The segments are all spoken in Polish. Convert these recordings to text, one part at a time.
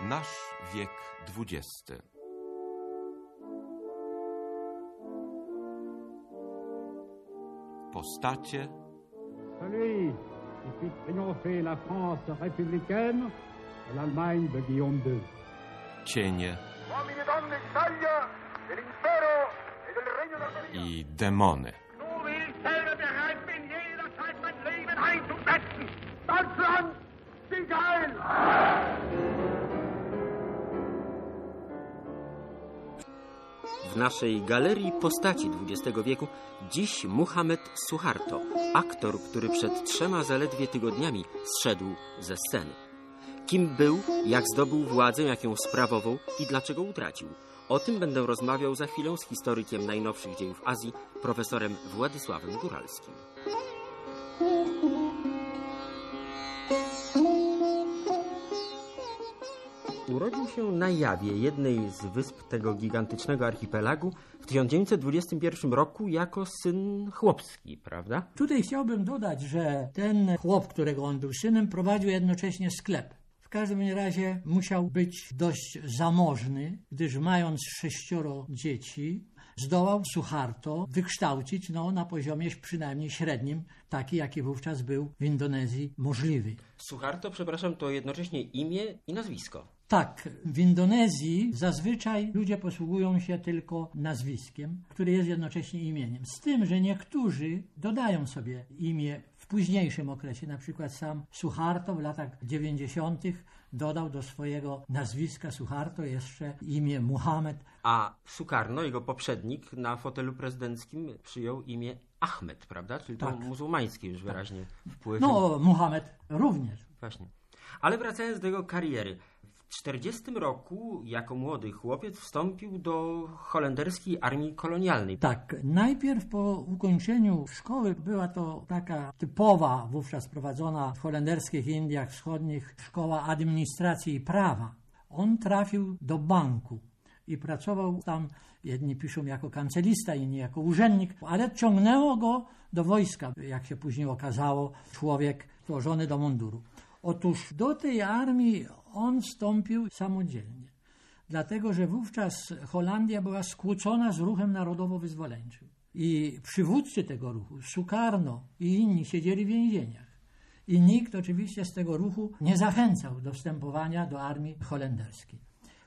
Nasz wiek XX. Postacie, Celui qui fit triompher la France républicaine et l'Allemagne de Guillaume II. cienie. Uomini e donne d'Italia, dell'impero W naszej galerii postaci XX wieku dziś Muhammad Suharto, aktor, który przed trzema zaledwie tygodniami zszedł ze sceny. Kim był, jak zdobył władzę, jak ją sprawował i dlaczego utracił. O tym będę rozmawiał za chwilę z historykiem najnowszych dziejów Azji, profesorem Władysławem Góralskim. Urodził się na Jawie, jednej z wysp tego gigantycznego archipelagu, w 1921 roku jako syn chłopski, prawda? Tutaj chciałbym dodać, że ten chłop, którego on był synem, prowadził jednocześnie sklep. W każdym razie musiał być dość zamożny, gdyż mając sześcioro dzieci, zdołał Suharto wykształcić no, na poziomie przynajmniej średnim, taki jaki wówczas był w Indonezji możliwy. Suharto, przepraszam, to jednocześnie imię i nazwisko. Tak, w Indonezji zazwyczaj ludzie posługują się tylko nazwiskiem, które jest jednocześnie imieniem. Z tym, że niektórzy dodają sobie imię w późniejszym okresie. Na przykład sam Suharto w latach 90. dodał do swojego nazwiska Suharto jeszcze imię Muhammad. A Sukarno, jego poprzednik, na fotelu prezydenckim przyjął imię Ahmed, prawda? Czyli to Tak. muzułmańskie już wyraźnie wpływy. No, Muhammad również. Właśnie. Ale wracając do jego kariery. W 40 roku, jako młody chłopiec, wstąpił do holenderskiej armii kolonialnej. Tak, najpierw po ukończeniu szkoły była to taka typowa, wówczas prowadzona w holenderskich Indiach Wschodnich szkoła administracji i prawa. On trafił do banku i pracował tam, jedni piszą jako kancelista, inni jako urzędnik, ale ciągnęło go do wojska, jak się później okazało, człowiek tworzony do munduru. Otóż do tej armii on wstąpił samodzielnie dlatego że wówczas Holandia była skłócona z ruchem narodowo-wyzwoleńczym. I przywódcy tego ruchu, Sukarno i inni siedzieli w więzieniach. I nikt oczywiście z tego ruchu nie zachęcał do wstępowania do armii holenderskiej.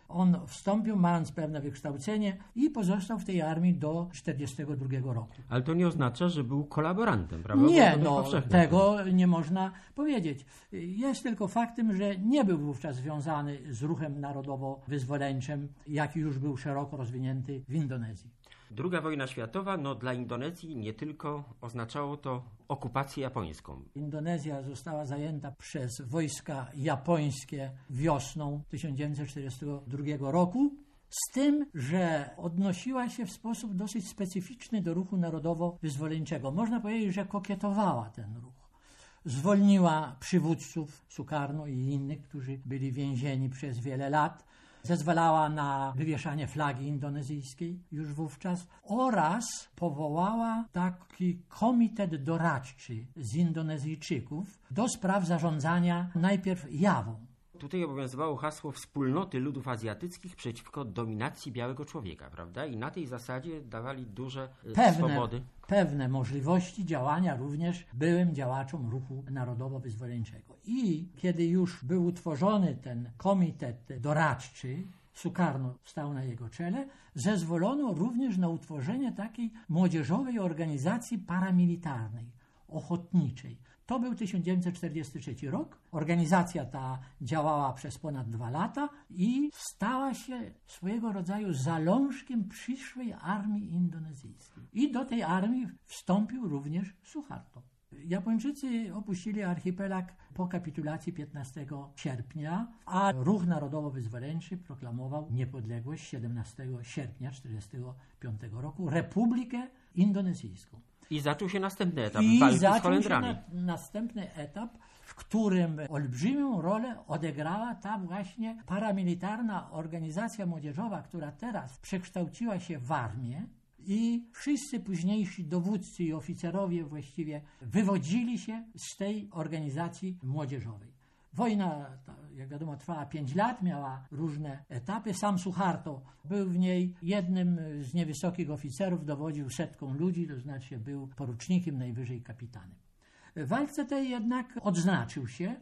On wstąpił, mając pewne wykształcenie i pozostał w tej armii do 1942 roku. Ale to nie oznacza, że był kolaborantem, prawda? Nie, no, tego nie można powiedzieć. Jest tylko faktem, że nie był wówczas związany z ruchem narodowo-wyzwoleńczym, jaki już był szeroko rozwinięty w Indonezji. Druga wojna światowa, no dla Indonezji nie tylko oznaczało to okupację japońską. Indonezja została zajęta przez wojska japońskie wiosną 1942 roku, z tym, że odnosiła się w sposób dosyć specyficzny do ruchu narodowo-wyzwoleńczego. Można powiedzieć, że kokietowała ten ruch. Zwolniła przywódców Sukarno i innych, którzy byli więzieni przez wiele lat. Zezwalała na wywieszanie flagi indonezyjskiej już wówczas oraz powołała taki komitet doradczy z Indonezyjczyków do spraw zarządzania najpierw Jawą. Tutaj obowiązywało hasło wspólnoty ludów azjatyckich przeciwko dominacji białego człowieka, prawda? I na tej zasadzie dawali duże e, Pewne, swobody. pewne możliwości działania również byłym działaczom ruchu narodowo-wyzwoleńczego. I kiedy już był utworzony ten komitet doradczy, Sukarno stał na jego czele, zezwolono również na utworzenie takiej młodzieżowej organizacji paramilitarnej, ochotniczej. To był 1943 rok. Organizacja ta działała przez ponad dwa lata i stała się swojego rodzaju zalążkiem przyszłej armii indonezyjskiej. I do tej armii wstąpił również Suharto. Japończycy opuścili archipelag po kapitulacji 15 sierpnia, a ruch narodowo-wyzwoleńczy proklamował niepodległość 17 sierpnia 1945 roku, Republikę Indonezyjską. I zaczął się następny etap I walki z zaczął się Holendrami. na, następny etap, w którym olbrzymią rolę odegrała ta właśnie paramilitarna organizacja młodzieżowa, która teraz przekształciła się w armię i wszyscy późniejsi dowódcy i oficerowie właściwie wywodzili się z tej organizacji młodzieżowej. Wojna, jak wiadomo, trwała 5 lat, miała różne etapy. Sam Suharto był w niej jednym z niewysokich oficerów, dowodził setką ludzi, to znaczy był porucznikiem, najwyżej kapitanem. W walce tej jednak odznaczył się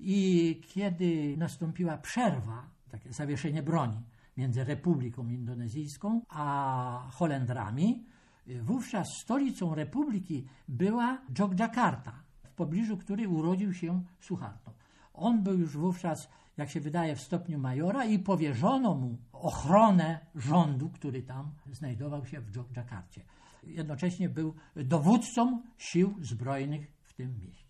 i kiedy nastąpiła przerwa, takie zawieszenie broni między Republiką Indonezyjską a Holendrami, wówczas stolicą republiki była Jogjakarta, w pobliżu której urodził się Suharto. On był już wówczas, jak się wydaje, w stopniu majora i powierzono mu ochronę rządu, który tam znajdował się w Jogjakarcie. Jednocześnie był dowódcą sił zbrojnych w tym mieście.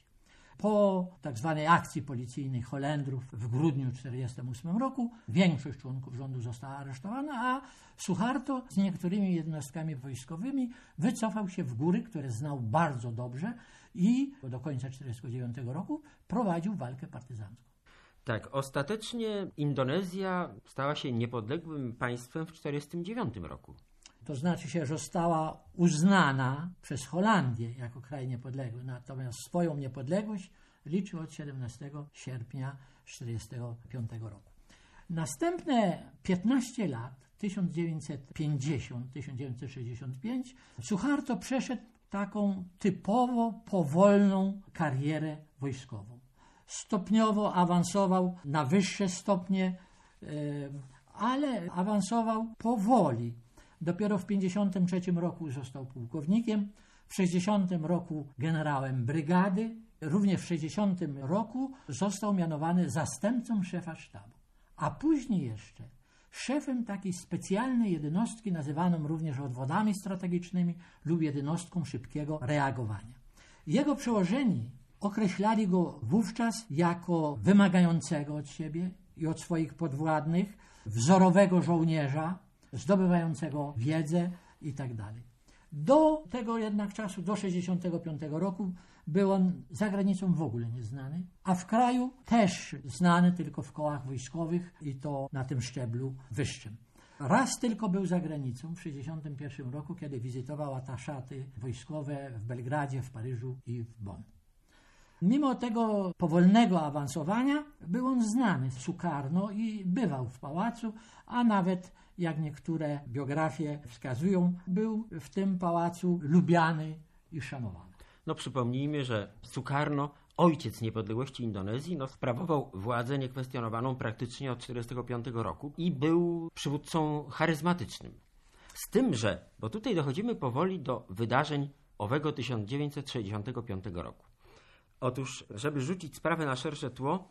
Po tak zwanej akcji policyjnej Holendrów w grudniu 1948 roku większość członków rządu została aresztowana, a Suharto z niektórymi jednostkami wojskowymi wycofał się w góry, które znał bardzo dobrze i do końca 1949 roku prowadził walkę partyzancką. Tak, ostatecznie Indonezja stała się niepodległym państwem w 1949 roku. To znaczy się, że została uznana przez Holandię jako kraj niepodległy, natomiast swoją niepodległość liczył od 17 sierpnia 1945 roku. Następne 15 lat, 1950-1965, Suharto przeszedł taką typowo powolną karierę wojskową. Stopniowo awansował na wyższe stopnie, ale awansował powoli. Dopiero w 1953 roku został pułkownikiem, w 60 roku generałem brygady, również w 60 roku został mianowany zastępcą szefa sztabu, a później jeszcze szefem takiej specjalnej jednostki nazywaną również odwodami strategicznymi lub jednostką szybkiego reagowania. Jego przełożeni określali go wówczas jako wymagającego od siebie i od swoich podwładnych, wzorowego żołnierza, zdobywającego wiedzę i tak. Do tego jednak czasu, do 65 roku, był on za granicą w ogóle nieznany, a w kraju też znany tylko w kołach wojskowych i to na tym szczeblu wyższym. Raz tylko był za granicą w 1961 roku, kiedy wizytował ataszaty wojskowe w Belgradzie, w Paryżu i w Bonn. Mimo tego powolnego awansowania był on znany Sukarno i bywał w pałacu, a nawet, jak niektóre biografie wskazują, był w tym pałacu lubiany i szanowany. No przypomnijmy, że Sukarno, ojciec niepodległości Indonezji, no, sprawował władzę niekwestionowaną praktycznie od 1945 roku i był przywódcą charyzmatycznym. Z tym, że, bo tutaj dochodzimy powoli do wydarzeń owego 1965 roku. Otóż, żeby rzucić sprawę na szersze tło,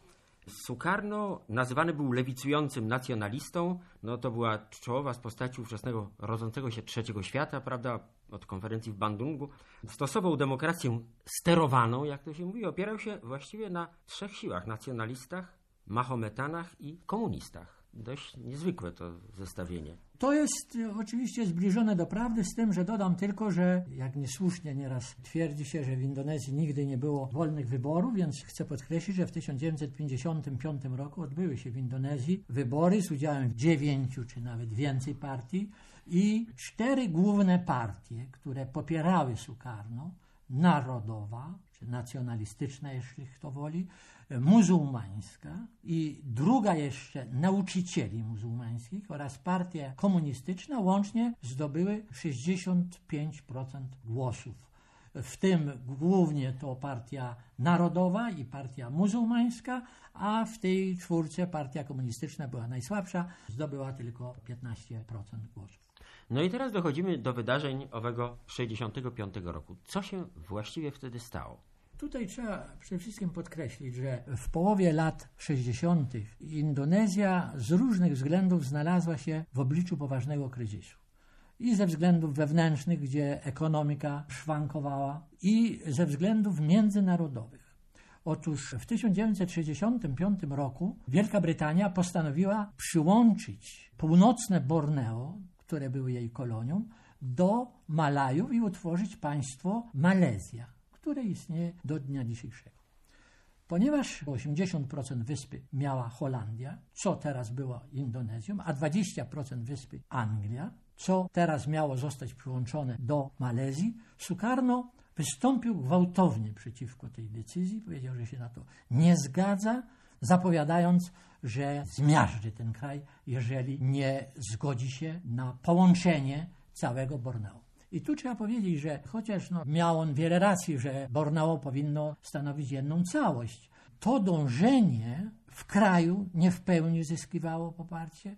Sukarno nazywany był lewicującym nacjonalistą. No to była czołowa z postaci ówczesnego rodzącego się trzeciego świata, prawda, od konferencji w Bandungu. Stosował demokrację sterowaną, jak to się mówi, opierał się właściwie na trzech siłach: nacjonalistach, mahometanach i komunistach. Dość niezwykłe to zestawienie. To jest y, oczywiście zbliżone do prawdy, z tym, że dodam tylko, że jak niesłusznie nieraz twierdzi się, że w Indonezji nigdy nie było wolnych wyborów, więc chcę podkreślić, że w 1955 roku odbyły się w Indonezji wybory z udziałem dziewięciu czy nawet więcej partii i cztery główne partie, które popierały Sukarno, narodowa, nacjonalistyczna, jeśli kto woli, muzułmańska i druga jeszcze nauczycieli muzułmańskich oraz partia komunistyczna łącznie zdobyły 65% głosów. W tym głównie to partia narodowa i partia muzułmańska, a w tej czwórce partia komunistyczna była najsłabsza, zdobyła tylko 15% głosów. No i teraz dochodzimy do wydarzeń owego 65 roku. Co się właściwie wtedy stało? Tutaj trzeba przede wszystkim podkreślić, że w połowie lat 60. Indonezja z różnych względów znalazła się w obliczu poważnego kryzysu. I ze względów wewnętrznych, gdzie ekonomika szwankowała, i ze względów międzynarodowych. Otóż w 1965 roku Wielka Brytania postanowiła przyłączyć północne Borneo, które były jej kolonią, do Malajów i utworzyć państwo Malezja które istnieje do dnia dzisiejszego. Ponieważ 80% wyspy miała Holandia, co teraz była Indonezją, a 20% wyspy Anglia, co teraz miało zostać przyłączone do Malezji, Sukarno wystąpił gwałtownie przeciwko tej decyzji, powiedział, że się na to nie zgadza, zapowiadając, że zmiażdży ten kraj, jeżeli nie zgodzi się na połączenie całego Borneo. I tu trzeba powiedzieć, że chociaż no, miał on wiele racji, że Borneo powinno stanowić jedną całość, to dążenie w kraju nie w pełni zyskiwało poparcie,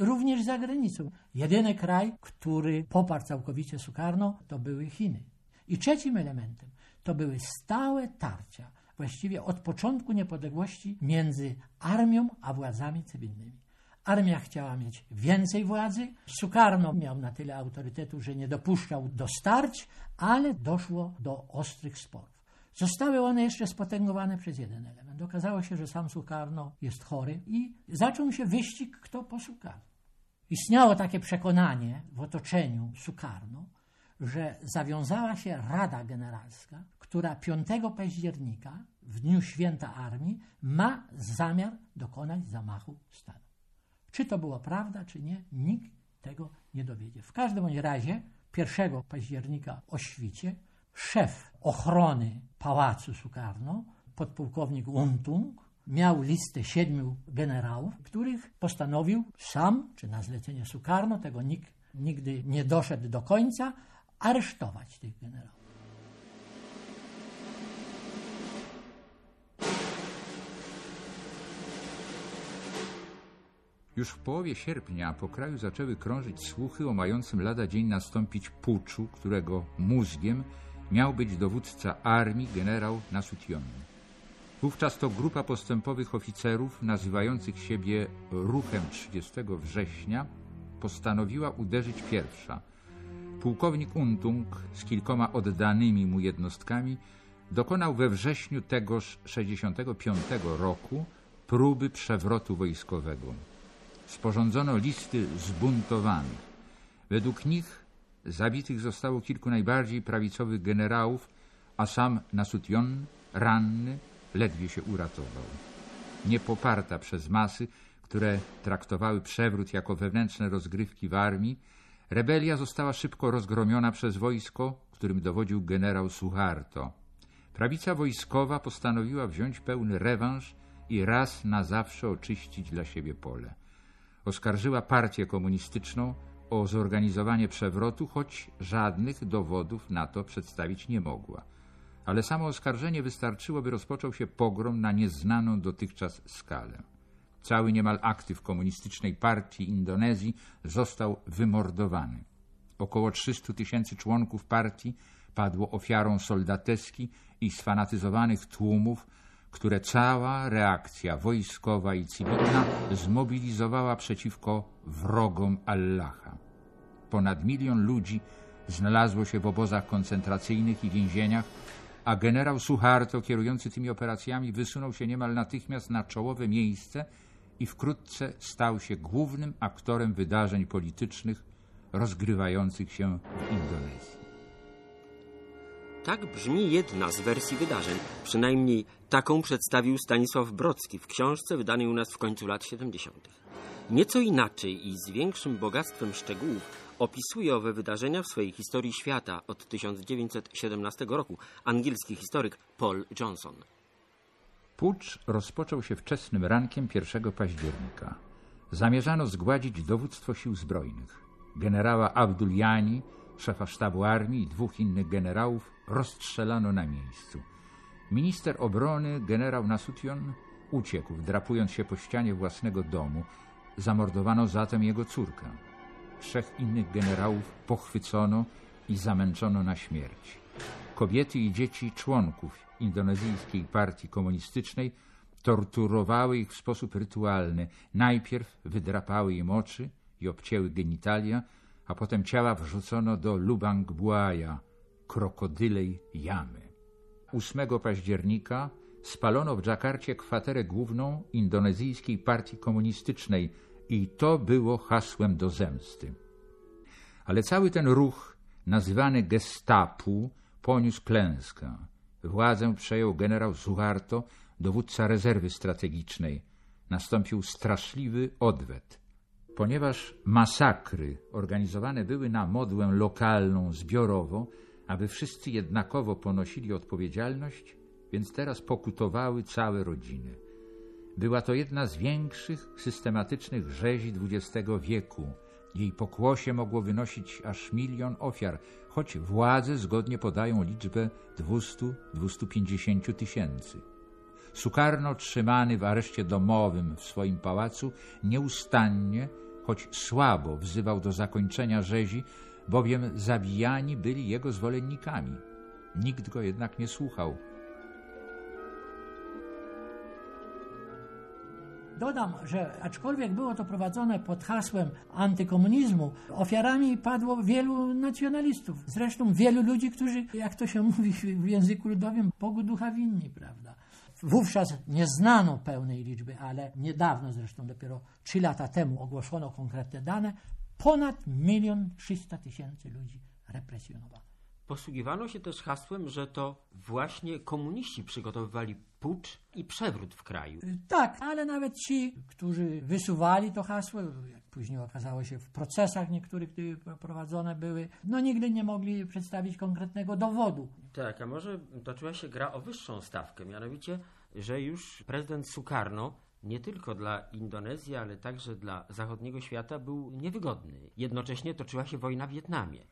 również za granicą. Jedyny kraj, który poparł całkowicie Sukarno, to były Chiny. I trzecim elementem to były stałe tarcia, właściwie od początku niepodległości, między armią a władzami cywilnymi. Armia chciała mieć więcej władzy, Sukarno miał na tyle autorytetu, że nie dopuszczał do starć, ale doszło do ostrych sporów. Zostały one jeszcze spotęgowane przez jeden element. Okazało się, że sam Sukarno jest chory i zaczął się wyścig, kto po. Istniało takie przekonanie w otoczeniu Sukarno, że zawiązała się Rada Generalska, która 5 października, w dniu święta armii, ma zamiar dokonać zamachu stanu. Czy to była prawda, czy nie, nikt tego nie dowiedzie. W każdym razie 1 października o świcie szef ochrony Pałacu Sukarno, podpułkownik Untung, miał listę siedmiu generałów, których postanowił sam, czy na zlecenie Sukarno, tego nikt nigdy nie doszedł do końca, aresztować tych generałów. Już w połowie sierpnia po kraju zaczęły krążyć słuchy o mającym lada dzień nastąpić puczu, którego mózgiem miał być dowódca armii generał Nasution. Wówczas to grupa postępowych oficerów nazywających siebie Ruchem 30 września postanowiła uderzyć pierwsza. Pułkownik Untung z kilkoma oddanymi mu jednostkami dokonał we wrześniu tegoż 65 roku próby przewrotu wojskowego sporządzono listy zbuntowanych. Według nich zabitych zostało kilku najbardziej prawicowych generałów, a sam Nasution, ranny, ledwie się uratował. Niepoparta przez masy, które traktowały przewrót jako wewnętrzne rozgrywki w armii, rebelia została szybko rozgromiona przez wojsko, którym dowodził generał Suharto. Prawica wojskowa postanowiła wziąć pełny rewanż i raz na zawsze oczyścić dla siebie pole oskarżyła partię komunistyczną o zorganizowanie przewrotu, choć żadnych dowodów na to przedstawić nie mogła. Ale samo oskarżenie wystarczyło, by rozpoczął się pogrom na nieznaną dotychczas skalę. Cały niemal aktyw komunistycznej partii Indonezji został wymordowany. Około 300 tysięcy członków partii padło ofiarą soldateski i sfanatyzowanych tłumów, które cała reakcja wojskowa i cywilna zmobilizowała przeciwko wrogom Allaha. Ponad milion ludzi znalazło się w obozach koncentracyjnych i więzieniach, a generał Suharto, kierujący tymi operacjami, wysunął się niemal natychmiast na czołowe miejsce i wkrótce stał się głównym aktorem wydarzeń politycznych rozgrywających się w Indonezji. Tak brzmi jedna z wersji wydarzeń. Przynajmniej taką przedstawił Stanisław Brocki w książce wydanej u nas w końcu lat 70. Nieco inaczej i z większym bogactwem szczegółów opisuje owe wydarzenia w swojej historii świata od 1917 roku angielski historyk Paul Johnson. Pucz rozpoczął się wczesnym rankiem 1 października. Zamierzano zgładzić dowództwo sił zbrojnych. Generała Abduljani szefa sztabu armii i dwóch innych generałów rozstrzelano na miejscu. Minister obrony, generał Nasution, uciekł, drapując się po ścianie własnego domu. Zamordowano zatem jego córkę. Trzech innych generałów pochwycono i zamęczono na śmierć. Kobiety i dzieci członków indonezyjskiej partii komunistycznej torturowały ich w sposób rytualny. Najpierw wydrapały im oczy i obcięły genitalia, a potem ciała wrzucono do Lubang Buaya, krokodylej jamy. 8 października spalono w Dżakarcie kwaterę główną indonezyjskiej partii komunistycznej i to było hasłem do zemsty. Ale cały ten ruch, nazywany gestapu, poniósł klęskę. Władzę przejął generał Suharto, dowódca rezerwy strategicznej. Nastąpił straszliwy odwet. Ponieważ masakry organizowane były na modłę lokalną, zbiorowo, aby wszyscy jednakowo ponosili odpowiedzialność, więc teraz pokutowały całe rodziny. Była to jedna z większych systematycznych rzezi XX wieku. Jej pokłosie mogło wynosić aż milion ofiar, choć władze zgodnie podają liczbę 200-250 tysięcy. Sukarno, trzymany w areszcie domowym w swoim pałacu, nieustannie, choć słabo wzywał do zakończenia rzezi, bowiem zabijani byli jego zwolennikami. Nikt go jednak nie słuchał. Dodam, że aczkolwiek było to prowadzone pod hasłem antykomunizmu, ofiarami padło wielu nacjonalistów. Zresztą wielu ludzi, którzy, jak to się mówi w języku ludowym, Bogu ducha winni, prawda? Wówczas nie znano pełnej liczby, ale niedawno, zresztą dopiero trzy lata temu ogłoszono konkretne dane, ponad milion trzysta tysięcy ludzi represjonowano. Posługiwano się też hasłem, że to właśnie komuniści przygotowywali pucz i przewrót w kraju. Tak, ale nawet ci, którzy wysuwali to hasło, jak później okazało się w procesach niektórych, które prowadzone były, no nigdy nie mogli przedstawić konkretnego dowodu. Tak, a może toczyła się gra o wyższą stawkę, mianowicie, że już prezydent Sukarno nie tylko dla Indonezji, ale także dla zachodniego świata był niewygodny. Jednocześnie toczyła się wojna w Wietnamie.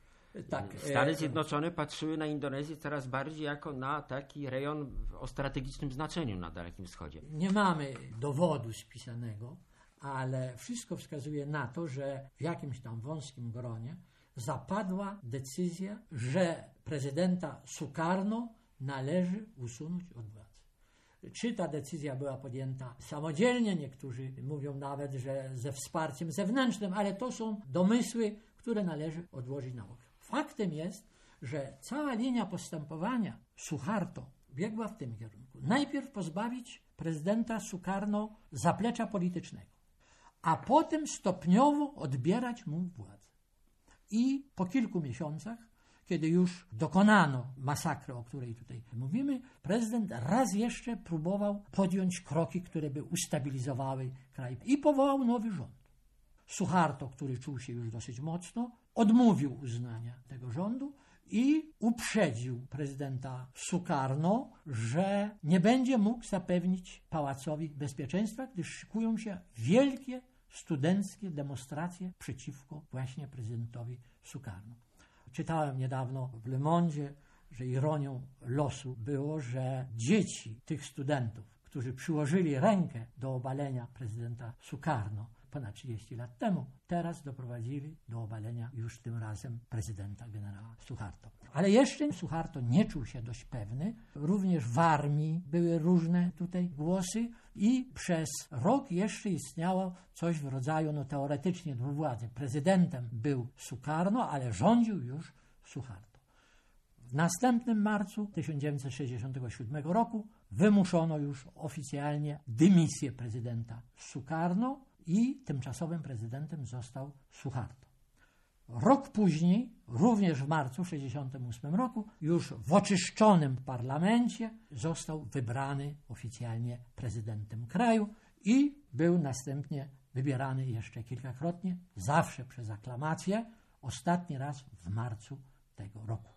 Tak, Stany e, Zjednoczone patrzyły na Indonezję coraz bardziej jako na taki rejon o strategicznym znaczeniu na Dalekim Wschodzie. Nie mamy dowodu spisanego, ale wszystko wskazuje na to, że w jakimś tam wąskim gronie zapadła decyzja, że prezydenta Sukarno należy usunąć od władzy. Czy ta decyzja była podjęta samodzielnie? Niektórzy mówią nawet, że ze wsparciem zewnętrznym, ale to są domysły, które należy odłożyć na bok. Faktem jest, że cała linia postępowania Suharto biegła w tym kierunku. Najpierw pozbawić prezydenta Sukarno zaplecza politycznego, a potem stopniowo odbierać mu władzę. I po kilku miesiącach, kiedy już dokonano masakry, o której tutaj mówimy, prezydent raz jeszcze próbował podjąć kroki, które by ustabilizowały kraj i powołał nowy rząd. Suharto, który czuł się już dosyć mocno, odmówił uznania tego rządu i uprzedził prezydenta Sukarno, że nie będzie mógł zapewnić pałacowi bezpieczeństwa, gdyż szykują się wielkie studenckie demonstracje przeciwko właśnie prezydentowi Sukarno. Czytałem niedawno w Le Monde, że ironią losu było, że dzieci tych studentów, którzy przyłożyli rękę do obalenia prezydenta Sukarno, ponad 30 lat temu. Teraz doprowadzili do obalenia już tym razem prezydenta generała Suharto. Ale jeszcze Suharto nie czuł się dość pewny. Również w armii były różne tutaj głosy i przez rok jeszcze istniało coś w rodzaju, no teoretycznie dwuwładzy. Prezydentem był Sukarno, ale rządził już Suharto. W następnym marcu 1967 roku wymuszono już oficjalnie dymisję prezydenta Sukarno i tymczasowym prezydentem został Suharto. Rok później, również w marcu 1968 roku, już w oczyszczonym parlamencie został wybrany oficjalnie prezydentem kraju i był następnie wybierany jeszcze kilkakrotnie, zawsze przez aklamację, ostatni raz w marcu tego roku.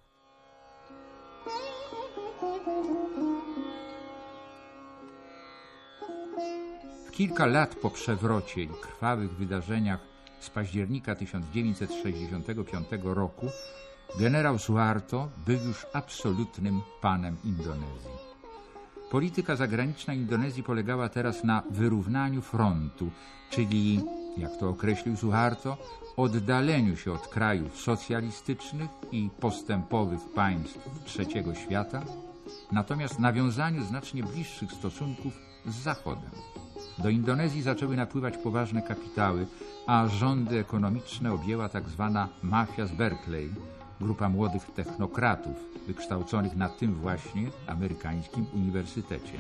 Kilka lat po przewrocie i krwawych wydarzeniach z października 1965 roku generał Suharto był już absolutnym panem Indonezji. Polityka zagraniczna Indonezji polegała teraz na wyrównaniu frontu, czyli, jak to określił Suharto, oddaleniu się od krajów socjalistycznych i postępowych państw trzeciego świata, natomiast nawiązaniu znacznie bliższych stosunków z Zachodem. Do Indonezji zaczęły napływać poważne kapitały, a rządy ekonomiczne objęła tak zwana mafia z Berkeley, grupa młodych technokratów wykształconych na tym właśnie amerykańskim uniwersytecie.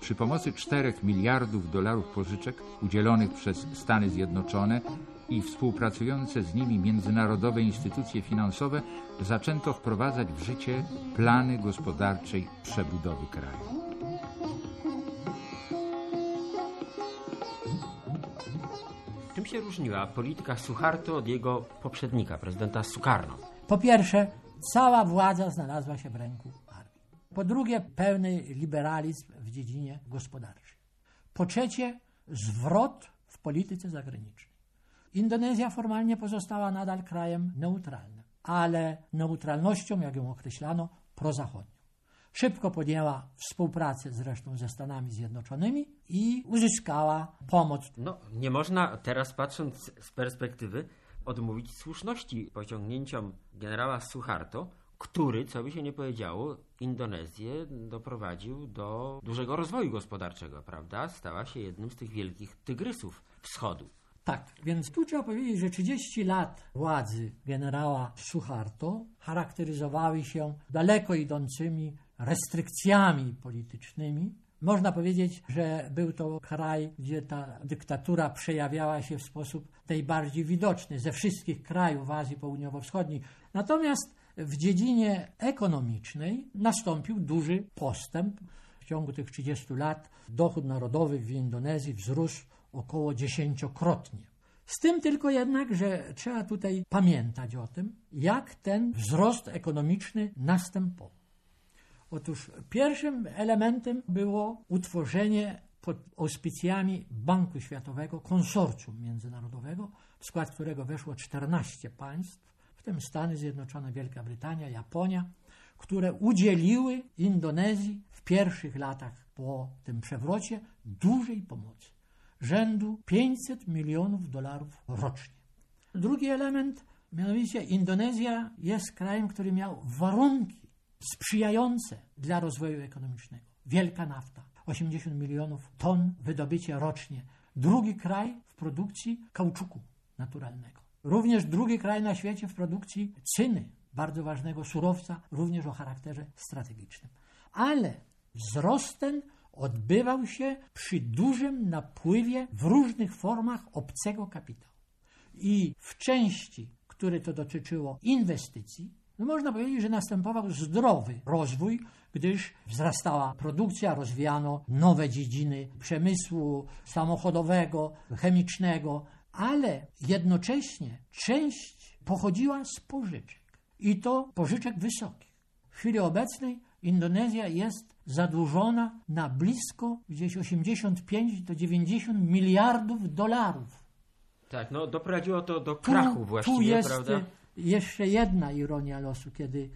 Przy pomocy 4 miliardów dolarów pożyczek udzielonych przez Stany Zjednoczone i współpracujące z nimi międzynarodowe instytucje finansowe zaczęto wprowadzać w życie plany gospodarczej przebudowy kraju. Się różniła polityka Suharto od jego poprzednika, prezydenta Sukarno? Po pierwsze, cała władza znalazła się w ręku armii. Po drugie, pełny liberalizm w dziedzinie gospodarczej. Po trzecie, zwrot w polityce zagranicznej. Indonezja formalnie pozostała nadal krajem neutralnym, ale neutralnością, jak ją określano, prozachodnią. Szybko podjęła współpracę zresztą ze Stanami Zjednoczonymi i uzyskała pomoc. No, nie można teraz, patrząc z perspektywy, odmówić słuszności pociągnięciom generała Suharto, który, co by się nie powiedziało, Indonezję doprowadził do dużego rozwoju gospodarczego, prawda? Stała się jednym z tych wielkich tygrysów wschodu. Tak, więc tu trzeba powiedzieć, że 30 lat władzy generała Suharto charakteryzowały się daleko idącymi restrykcjami politycznymi. Można powiedzieć, że był to kraj, gdzie ta dyktatura przejawiała się w sposób najbardziej widoczny ze wszystkich krajów Azji Południowo-Wschodniej. Natomiast w dziedzinie ekonomicznej nastąpił duży postęp. W ciągu tych 30 lat dochód narodowy w Indonezji wzrósł około dziesięciokrotnie. Z tym tylko jednak, że trzeba tutaj pamiętać o tym, jak ten wzrost ekonomiczny następował. Otóż pierwszym elementem było utworzenie pod auspicjami Banku Światowego konsorcjum międzynarodowego, w skład którego weszło 14 państw, w tym Stany Zjednoczone, Wielka Brytania, Japonia, które udzieliły Indonezji w pierwszych latach po tym przewrocie dużej pomocy, rzędu 500 milionów dolarów rocznie. Drugi element, mianowicie Indonezja jest krajem, który miał warunki sprzyjające dla rozwoju ekonomicznego. Wielka nafta, 80 milionów ton wydobycia rocznie. Drugi kraj w produkcji kauczuku naturalnego. Również drugi kraj na świecie w produkcji cyny, bardzo ważnego surowca, również o charakterze strategicznym. Ale wzrost ten odbywał się przy dużym napływie w różnych formach obcego kapitału. I w części, które to dotyczyło inwestycji, no można powiedzieć, że następował zdrowy rozwój, gdyż wzrastała produkcja, rozwijano nowe dziedziny przemysłu samochodowego, chemicznego, ale jednocześnie część pochodziła z pożyczek i to pożyczek wysokich. W chwili obecnej Indonezja jest zadłużona na blisko gdzieś 85 do 90 miliardów dolarów. Tak, no doprowadziło to do krachu tu, właściwie, tu jest prawda? Jeszcze jedna ironia losu, kiedy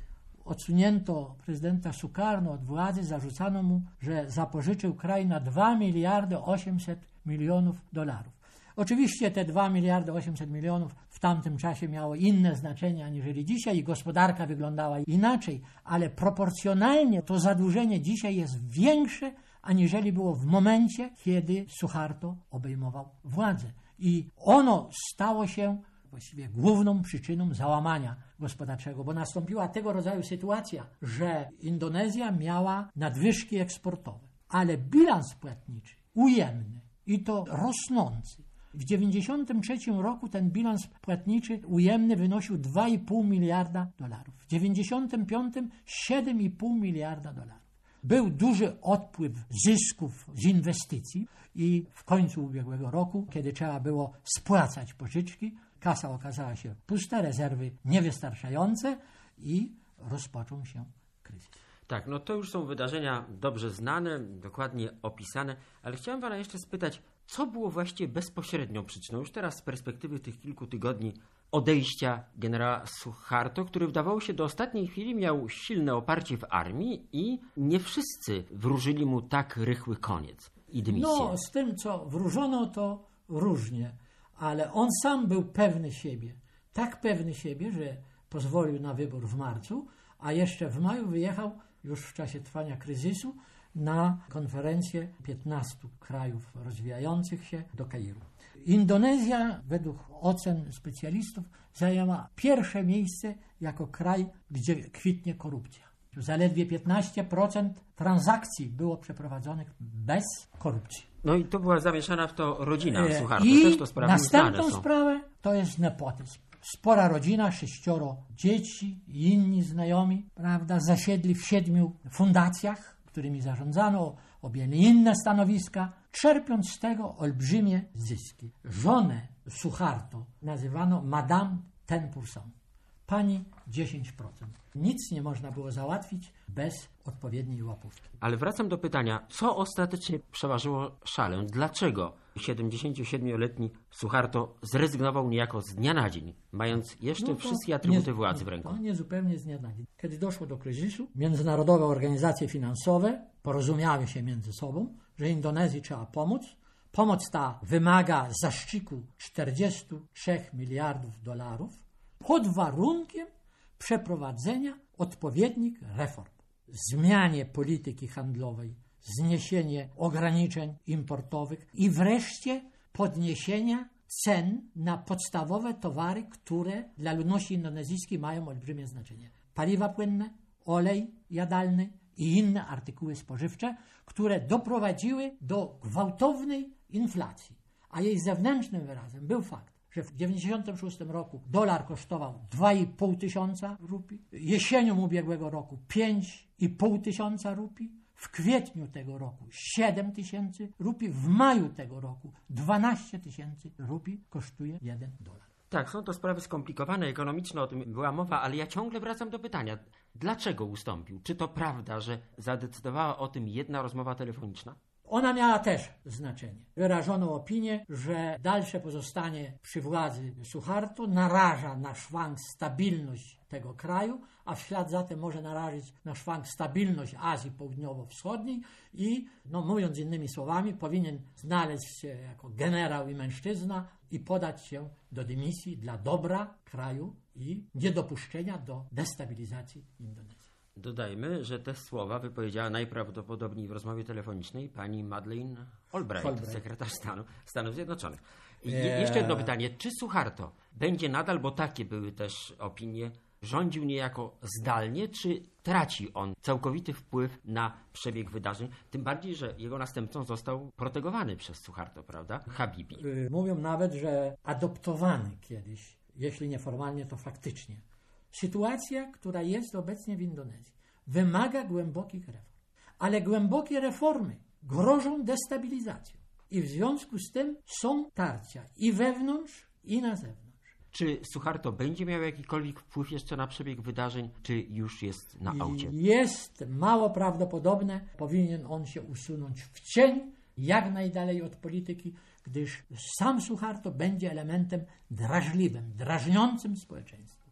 odsunięto prezydenta Sukarno od władzy, zarzucano mu, że zapożyczył kraj na 2 miliardy 800 milionów dolarów. Oczywiście te 2 miliardy 800 milionów w tamtym czasie miało inne znaczenie aniżeli dzisiaj i gospodarka wyglądała inaczej, ale proporcjonalnie to zadłużenie dzisiaj jest większe aniżeli było w momencie, kiedy Suharto obejmował władzę. I ono stało się właściwie główną przyczyną załamania gospodarczego, bo nastąpiła tego rodzaju sytuacja, że Indonezja miała nadwyżki eksportowe, ale bilans płatniczy ujemny i to rosnący. W 1993 roku ten bilans płatniczy ujemny wynosił 2,5 miliarda dolarów. W 1995 7,5 miliarda dolarów. Był duży odpływ zysków z inwestycji i w końcu ubiegłego roku, kiedy trzeba było spłacać pożyczki, kasa okazała się pusta, rezerwy niewystarczające i rozpoczął się kryzys. Tak, no to już są wydarzenia dobrze znane, dokładnie opisane, ale chciałem pana jeszcze spytać, co było właściwie bezpośrednią przyczyną, już teraz z perspektywy tych kilku tygodni, odejścia generała Suharto, który wydawało się do ostatniej chwili miał silne oparcie w armii i nie wszyscy wróżyli mu tak rychły koniec i dymisję. No, z tym, co wróżono, to różnie, ale on sam był pewny siebie. Tak pewny siebie, że pozwolił na wybór w marcu, a jeszcze w maju wyjechał już w czasie trwania kryzysu na konferencję 15 krajów rozwijających się do Kairu. Indonezja, według ocen specjalistów, zajęła pierwsze miejsce jako kraj, gdzie kwitnie korupcja. Zaledwie 15% transakcji było przeprowadzonych bez korupcji. No i to była zamieszana w to rodzina E, Suharto, I też to sprawy następną sprawę to jest nepotyzm. Spora rodzina, sześcioro dzieci i inni znajomi, prawda, zasiedli w siedmiu fundacjach, którymi zarządzano, objęli inne stanowiska, czerpiąc z tego olbrzymie zyski. Żonę Suharto nazywano Madame Ten Pourcent. Pani 10%. Nic nie można było załatwić bez odpowiedniej łapówki. Ale wracam do pytania, co ostatecznie przeważyło szalę? Dlaczego 77-letni Suharto zrezygnował niejako z dnia na dzień, mając jeszcze No wszystkie atrybuty nie- władzy w ręku? To nie zupełnie z dnia na dzień. Kiedy doszło do kryzysu, międzynarodowe organizacje finansowe porozumiały się między sobą, że Indonezji trzeba pomóc. Pomoc ta wymaga zaszczyku 43 miliardów dolarów pod warunkiem przeprowadzenia odpowiednich reform. Zmianie polityki handlowej, zniesienie ograniczeń importowych i wreszcie podniesienia cen na podstawowe towary, które dla ludności indonezyjskiej mają olbrzymie znaczenie. Paliwa płynne, olej jadalny i inne artykuły spożywcze, które doprowadziły do gwałtownej inflacji. A jej zewnętrznym wyrazem był fakt, że w 1996 roku dolar kosztował 2,5 tysiąca rupii, jesienią ubiegłego roku 5,5 tysiąca rupii, w kwietniu tego roku 7 tysięcy rupii, w maju tego roku 12 tysięcy rupii kosztuje 1 dolar. Tak, są to sprawy skomplikowane, ekonomiczne, o tym była mowa, ale ja ciągle wracam do pytania, dlaczego ustąpił? Czy to prawda, że zadecydowała o tym jedna rozmowa telefoniczna? Ona miała też znaczenie. Wyrażono opinię, że dalsze pozostanie przy władzy Suharto naraża na szwank stabilność tego kraju, a w ślad za tym może narazić na szwank stabilność Azji Południowo-Wschodniej i, no mówiąc innymi słowami, powinien znaleźć się jako generał i mężczyzna i podać się do dymisji dla dobra kraju i niedopuszczenia do destabilizacji Indonezji. Dodajmy, że te słowa wypowiedziała najprawdopodobniej w rozmowie telefonicznej pani Madeleine Albright, Albright. sekretarz stanu Stanów Zjednoczonych. I je- jeszcze jedno pytanie, czy Suharto będzie nadal, bo takie były też opinie, rządził niejako zdalnie, czy traci on całkowity wpływ na przebieg wydarzeń? Tym bardziej, że jego następcą został protegowany przez Suharto, prawda? Habibi. Y, Mówią nawet, że adoptowany kiedyś, jeśli nieformalnie, to faktycznie. Sytuacja, która jest obecnie w Indonezji, wymaga głębokich reform. Ale głębokie reformy grożą destabilizacją. I w związku z tym są tarcia i wewnątrz, i na zewnątrz. Czy Suharto będzie miał jakikolwiek wpływ jeszcze na przebieg wydarzeń, czy już jest na aucie? Jest mało prawdopodobne, powinien on się usunąć w cień, jak najdalej od polityki, gdyż sam Suharto będzie elementem drażliwym, drażniącym społeczeństwa.